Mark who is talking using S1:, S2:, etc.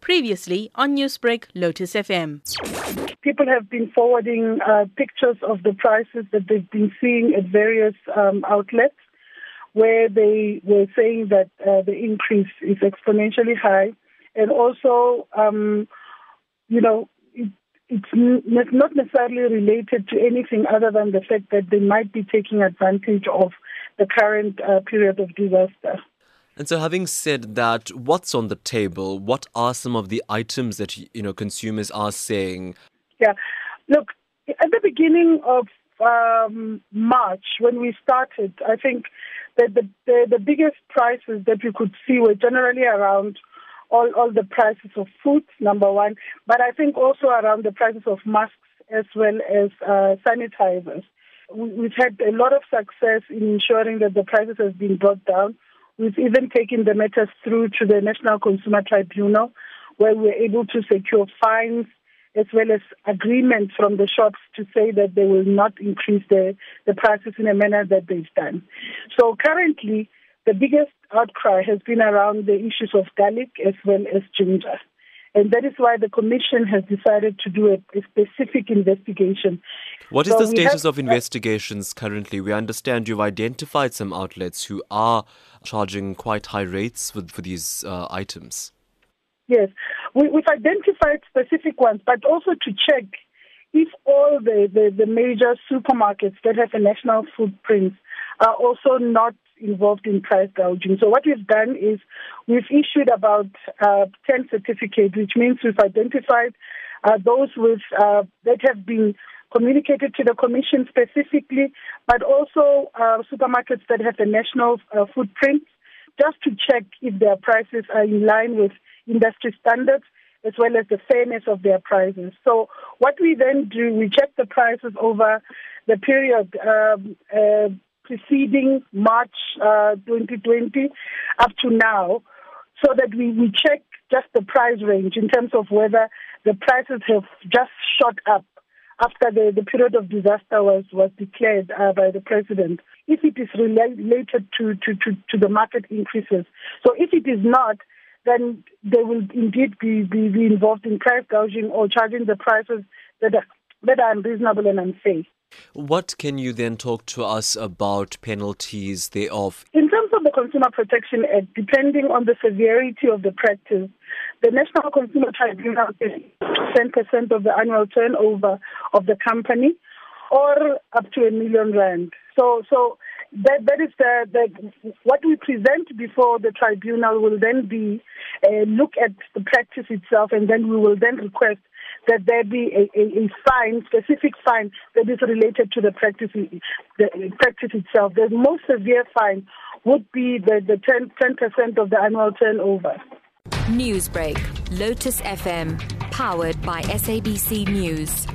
S1: Previously on Newsbreak, Lotus FM.
S2: People have been forwarding uh, pictures of the prices that they've been seeing at various um, outlets where they were saying that uh, the increase is exponentially high. And also, um, you know, it, it's not necessarily related to anything other than the fact that they might be taking advantage of the current uh, period of disaster.
S3: And so, having said that, what's on the table? What are some of the items that you know consumers are saying?
S2: Yeah, look, at the beginning of um, March, when we started, I think that the, the the biggest prices that we could see were generally around all all the prices of food, number one, but I think also around the prices of masks as well as uh, sanitizers. We've had a lot of success in ensuring that the prices have been brought down. We've even taken the matters through to the National Consumer Tribunal, where we were able to secure fines as well as agreements from the shops to say that they will not increase the, the prices in a manner that they've done. So currently, the biggest outcry has been around the issues of garlic as well as ginger. And that is why the Commission has decided to do a, a specific investigation.
S3: What is so the status have, of investigations currently? We understand you've identified some outlets who are charging quite high rates for, for these uh, items.
S2: Yes, we, have identified specific ones, but also to check if all the, the, the major supermarkets that have a national footprint are also not involved in price gouging. So what we've done is we've issued about uh, 10 certificates, which means we've identified uh, those with uh, that have been communicated to the commission specifically, but also uh, supermarkets that have a national uh, footprint, just to check if their prices are in line with industry standards as well as the fairness of their prices. So what we then do, we check the prices over the period um, uh, preceding March uh, 2020 up to now so that we, we check just the price range in terms of whether the prices have just shot up after the, the period of disaster was, was declared uh, by the president, if it is related to, to, to, to, the market increases. So if it is not, then they will indeed be, be, be involved in price gouging or charging the prices that are, that are unreasonable and unfair.
S3: What can you then talk to us about penalties thereof?
S2: In terms of the Consumer Protection Act, depending on the severity of the practice, the National Consumer Tribunal is 10% of the annual turnover of the company or up to a million rand. So, so that that is the, the what we present before the tribunal will then be uh, look at the practice itself, and then we will then request that there be a, a, a fine, specific fine that is related to the practice, the practice itself. The most severe fine would be the, the 10, 10% of the annual turnover.
S4: Newsbreak, Lotus FM, powered by SABC News.